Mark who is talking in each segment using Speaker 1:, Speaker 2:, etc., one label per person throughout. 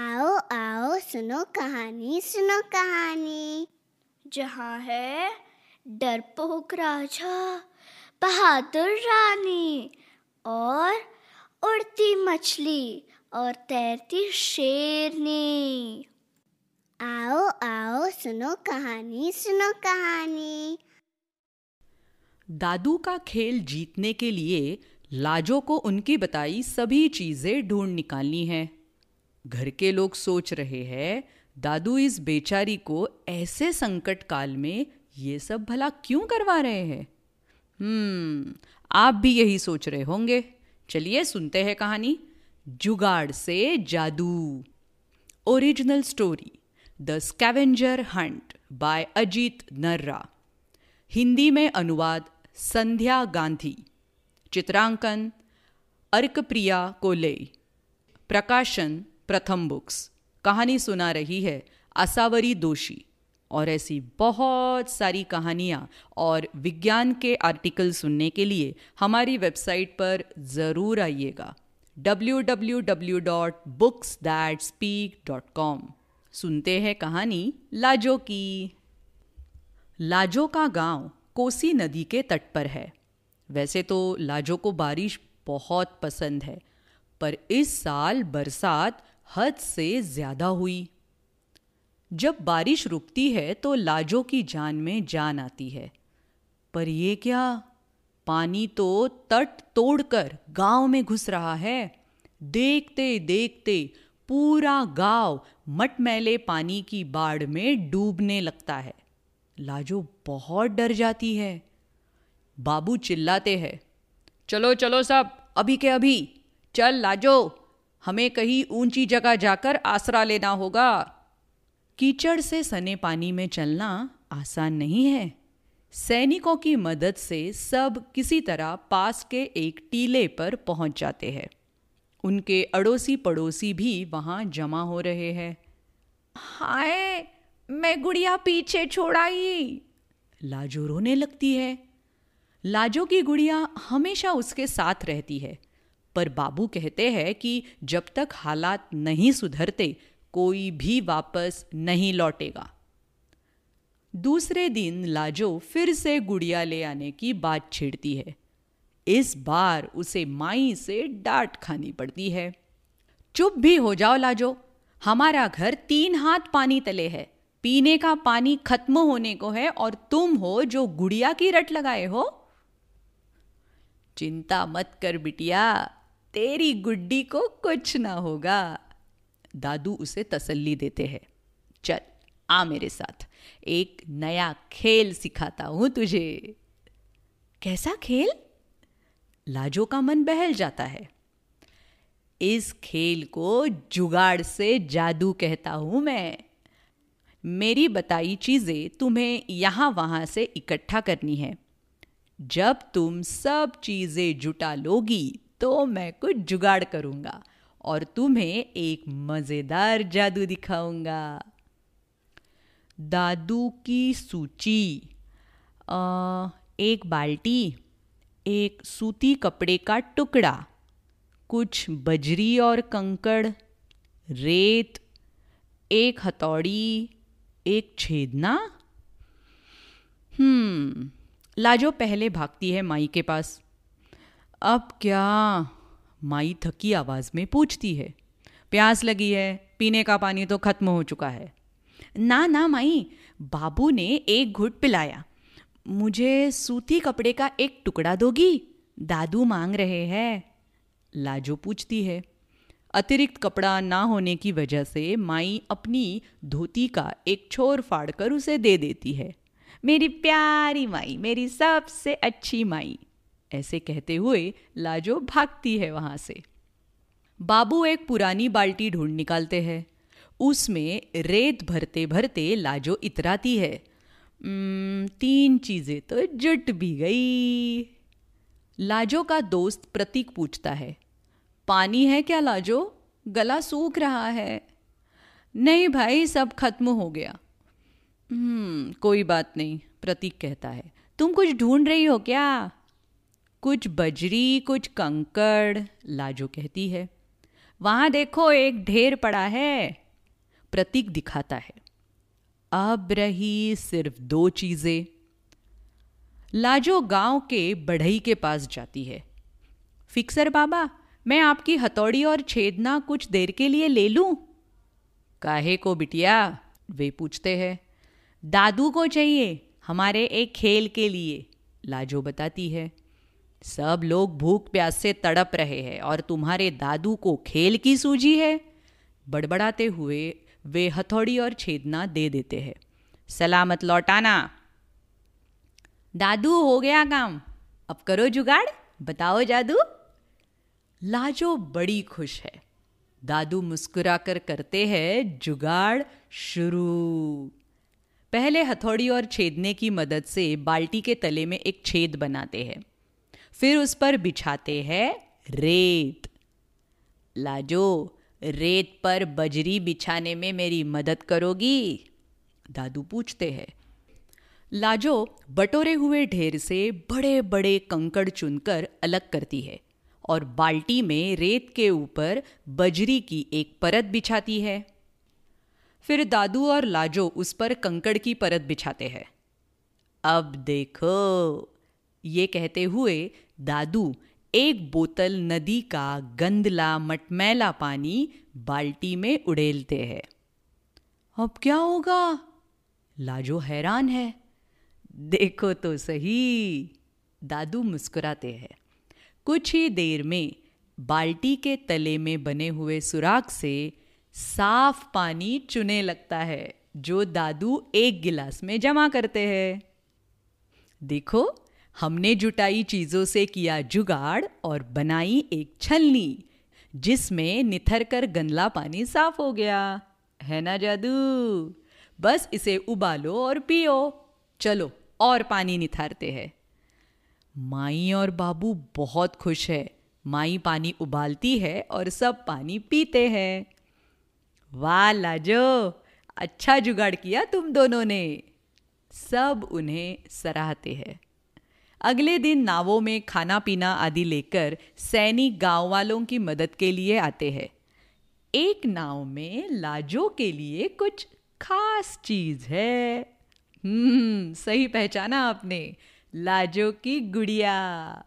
Speaker 1: आओ आओ, सुनो कहानी सुनो कहानी।
Speaker 2: जहाँ है डरपोक राजा, बहादुर रानी और उड़ती मछली और तैरती शेरनी।
Speaker 1: आओ आओ, सुनो कहानी सुनो कहानी।
Speaker 3: दादू का खेल जीतने के लिए लाजो को उनकी बताई सभी चीज़ें ढूंढ निकालनी है। घर के लोग सोच रहे हैं, दादू इस बेचारी को ऐसे संकट काल में ये सब भला क्यों करवा रहे हैं? हम्म आप भी यही सोच रहे होंगे। चलिए सुनते हैं कहानी। जुगाड़ से जादू। Original story the scavenger hunt by Ajit Narra Hindi में अनुवाद, संध्या गांधी। चित्रांकन, अर्कप्रिया कोले प्रकाशन, प्रथम बुक्स। कहानी सुना रही है असावरी दोषी। और ऐसी बहुत सारी कहानियाँ और विज्ञान के आर्टिकल सुनने के लिए हमारी वेबसाइट पर ज़रूर आइएगा। www.books.speak.com सुनते हैं कहानी लाजो की। लाजो का गाँव कोसी नदी के तट पर है। वैसे तो लाजो को बारिश बहुत पसंद है, पर इस साल बरसात हद से ज़्यादा हुई। जब बारिश रुकती है तो लाजो की जान में जान आती है। पर ये क्या? पानी तो तट तोड़कर गाँव में घुस रहा है। देखते देखते पूरा गाँव मटमैले पानी की बाढ़ में डूबने लगता है। लाजो बहुत डर जाती है। बाबू चिल्लाते हैं। चलो चलो सब अभी के अभी। चल, लाजो। हमें कहीं ऊँची जगह जाकर आसरा लेना होगा। कीचड़ से सने पानी में चलना आसान नहीं है। सैनिकों की मदद से सब किसी तरह पास के एक टीले पर पहुँच जाते हैं। उनके अड़ोसी पड़ोसी भी वहाँ जमा हो रहे हैं। हाय, मैं गुड़िया पीछे छोड़ाई। लाजो रोने लगती है। लाजो की गुड़िया हमेशा उसके साथ रहती है। पर बाबू कहते हैं कि जब तक हालात नहीं सुधरते, कोई भी वापस नहीं लौटेगा। दूसरे दिन लाजो फिर से गुड़िया ले आने की बात छेड़ती है। इस बार उसे माई से डांट खानी पड़ती है। चुप भी हो जाओ लाजो, हमारा घर तीन हाथ पानी तले है। पीने का पानी खत्म होने को है और तुम हो जो गुड़िया की रट लगाए हो। चिंता मत कर बिटिया, तेरी गुड्डी को कुछ ना होगा। दादू उसे तसल्ली देते हैं। चल, आ मेरे साथ। एक नया खेल सिखाता हूँ तुझे। कैसा खेल? लाजो का मन बहल जाता है। इस खेल को जुगाड़ से जादू कहता हूँ मैं। मेरी बताई चीज़ें तुम्हें यहाँ वहाँ से इकट्ठा करनी है। जब तुम सब चीज़ें जुटा लोगी तो मैं कुछ जुगाड़ करूँगा और तुम्हें एक मज़ेदार जादू दिखाऊँगा। दादू की सूची। आ, एक बाल्टी एक सूती कपड़े का टुकड़ा कुछ बजरी और कंकड़ रेत एक हथौड़ी एक छेदना? हम्म लाजो पहले भागती है माई के पास। अब क्या माई थकी आवाज़ में पूछती है? प्यास लगी है, पीने का पानी तो खत्म हो चुका है। ना ना माई, बाबू ने एक घुट पिलाया। मुझे सूती कपड़े का एक टुकड़ा दोगी? दादू मांग रहे हैं। लाजो पूछती है। अतिरिक्त कपड़ा ना होने की वजह से माई अपनी धोती का एक छोर फाड़कर उसे दे देती है। मेरी प्यारी माई, मेरी सबसे अच्छी माई। ऐसे कहते हुए लाजो भागती है वहाँ से। बाबू एक पुरानी बाल्टी ढूंढ निकालते हैं। उसमें रेत भरते भरते लाजो इतराती है। तीन चीज़ें तो जुट भी गई। लाजो का दोस्त प्रतीक पूछता है, पानी है क्या लाजो? गला सूख रहा है? नहीं भाई, सब खत्म हो गया। हम्म कोई बात नहीं, प्रतीक कहता है। तुम कुछ ढूंढ रही हो क्या? कुछ बजरी, कुछ कंकड़, लाजो कहती है। वहाँ देखो, एक ढेर पड़ा है। प्रतीक दिखाता है। अब रही सिर्फ़ दो चीज़ें। लाजो गाँव के बढ़ई के पास जाती है। फिक्सर, बाबा, मैं आपकी हथौड़ी और छेदना कुछ देर के लिए ले लूँ? काहे को बिटिया? वे पूछते हैं। दादू को चाहिए हमारे एक खेल के लिए। लाजो बताती है। सब लोग भूख प्यास से तड़प रहे हैं और तुम्हारे दादू को खेल की सूझी है? बड़बड़ाते हुए वे हथौड़ी और छेदना दे देते हैं। सलामत लौटाना। दादू, हो गया काम। अब करो जुगाड़। बताओ जादू। लाजो बड़ी खुश है। दादू मुस्कुराकर करते हैं, जुगाड़ शुरू। पहले हथौड़ी और छेदने की मदद से बाल्टी के तले में एक छेद बनाते हैं। फिर उस पर बिछाते हैं रेत। लाजो, रेत पर बजरी बिछाने में मेरी मदद करोगी? दादू पूछते हैं। लाजो, बटोरे हुए ढेर से बड़े बड़े कंकड़ चुनकर अलग करती है और बाल्टी में रेत के ऊपर बजरी की एक परत बिछाती है। फिर दादू और लाजो उस पर कंकड़ की परत बिछाते हैं। अब देखो, ये कहते हुए दादू एक बोतल नदी का गंदला मटमैला पानी बाल्टी में उड़ेलते हैं। अब क्या होगा? लाजो हैरान है। देखो तो सही, दादू मुस्कुराते हैं। कुछ ही देर में बाल्टी के तले में बने हुए सुराख से साफ़ पानी चुने लगता है, जो दादू एक गिलास में जमा करते हैं। देखो, हमने जुटाई चीज़ों से किया जुगाड़ और बनाई एक छलनी, जिसमें निथर कर गंदला पानी साफ़ हो गया। है ना, जादू? बस इसे उबालो और पियो। चलो, और पानी निथारते हैं। माई और बाबू बहुत खुश है। माई पानी उबालती है और सब पानी पीते हैं। वाह लाजो अच्छा जुगाड़ किया तुम दोनों ने। सब उन्हें सराहते हैं। अगले दिन नावों में खाना पीना आदि लेकर सैनिक गाँव वालों की मदद के लिए आते हैं। एक नाव में लाजो के लिए कुछ खास चीज़ है। हम्म सही पहचाना आपने। लाजो की गुड़िया।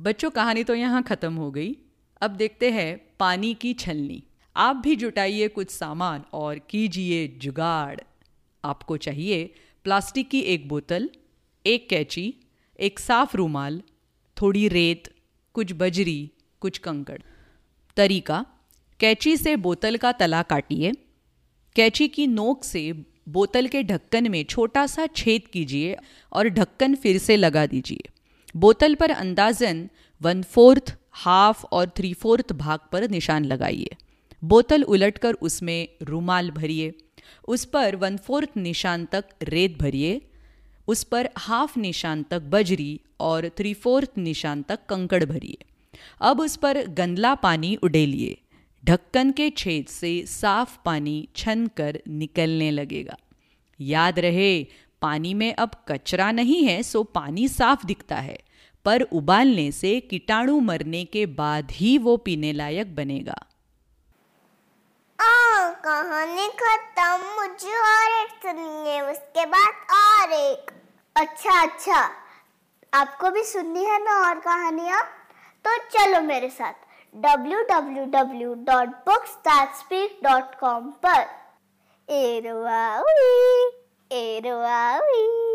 Speaker 3: बच्चों, कहानी तो यहाँ ख़त्म हो गई। अब देखते हैं पानी की छलनी। आप भी जुटाइए कुछ सामान और कीजिए जुगाड़। आपको चाहिए प्लास्टिक की एक बोतल, एक कैची, एक साफ़ रूमाल, थोड़ी रेत, कुछ बजरी, कुछ कंकड़। तरीका, कैची से बोतल का तला काटिए। कैची की नोक से बोतल के ढक्कन में छोटा सा छेद कीजिए और ढक्कन फिर से लगा दीजिए। बोतल पर अंदाजन वन फोर्थ हाफ़ और थ्री फोर्थ भाग पर निशान लगाइए। बोतल उलटकर उसमें रुमाल भरिए। उस पर वन फोर्थ निशान तक रेत भरिए। उस पर हाफ़ निशान तक बजरी और थ्री फोर्थ निशान तक कंकड़ भरिए। अब उस पर गंदला पानी उडेलिए। ढक्कन के छेद से साफ़ पानी छन कर निकलने लगेगा। याद रहे, पानी में अब कचरा नहीं है, सो पानी साफ़ दिखता है। पर उबालने से कीटाणु मरने के बाद ही वो पीने लायक बनेगा।
Speaker 1: आ, कहानी खत्म। मुझे और एक सुननी है उसके बाद और एक। अच्छा अच्छा। आपको भी सुननी है ना और कहानियाँ? तो चलो मेरे साथ। www.booksthatspeak.com पर। एरवावी एरवावी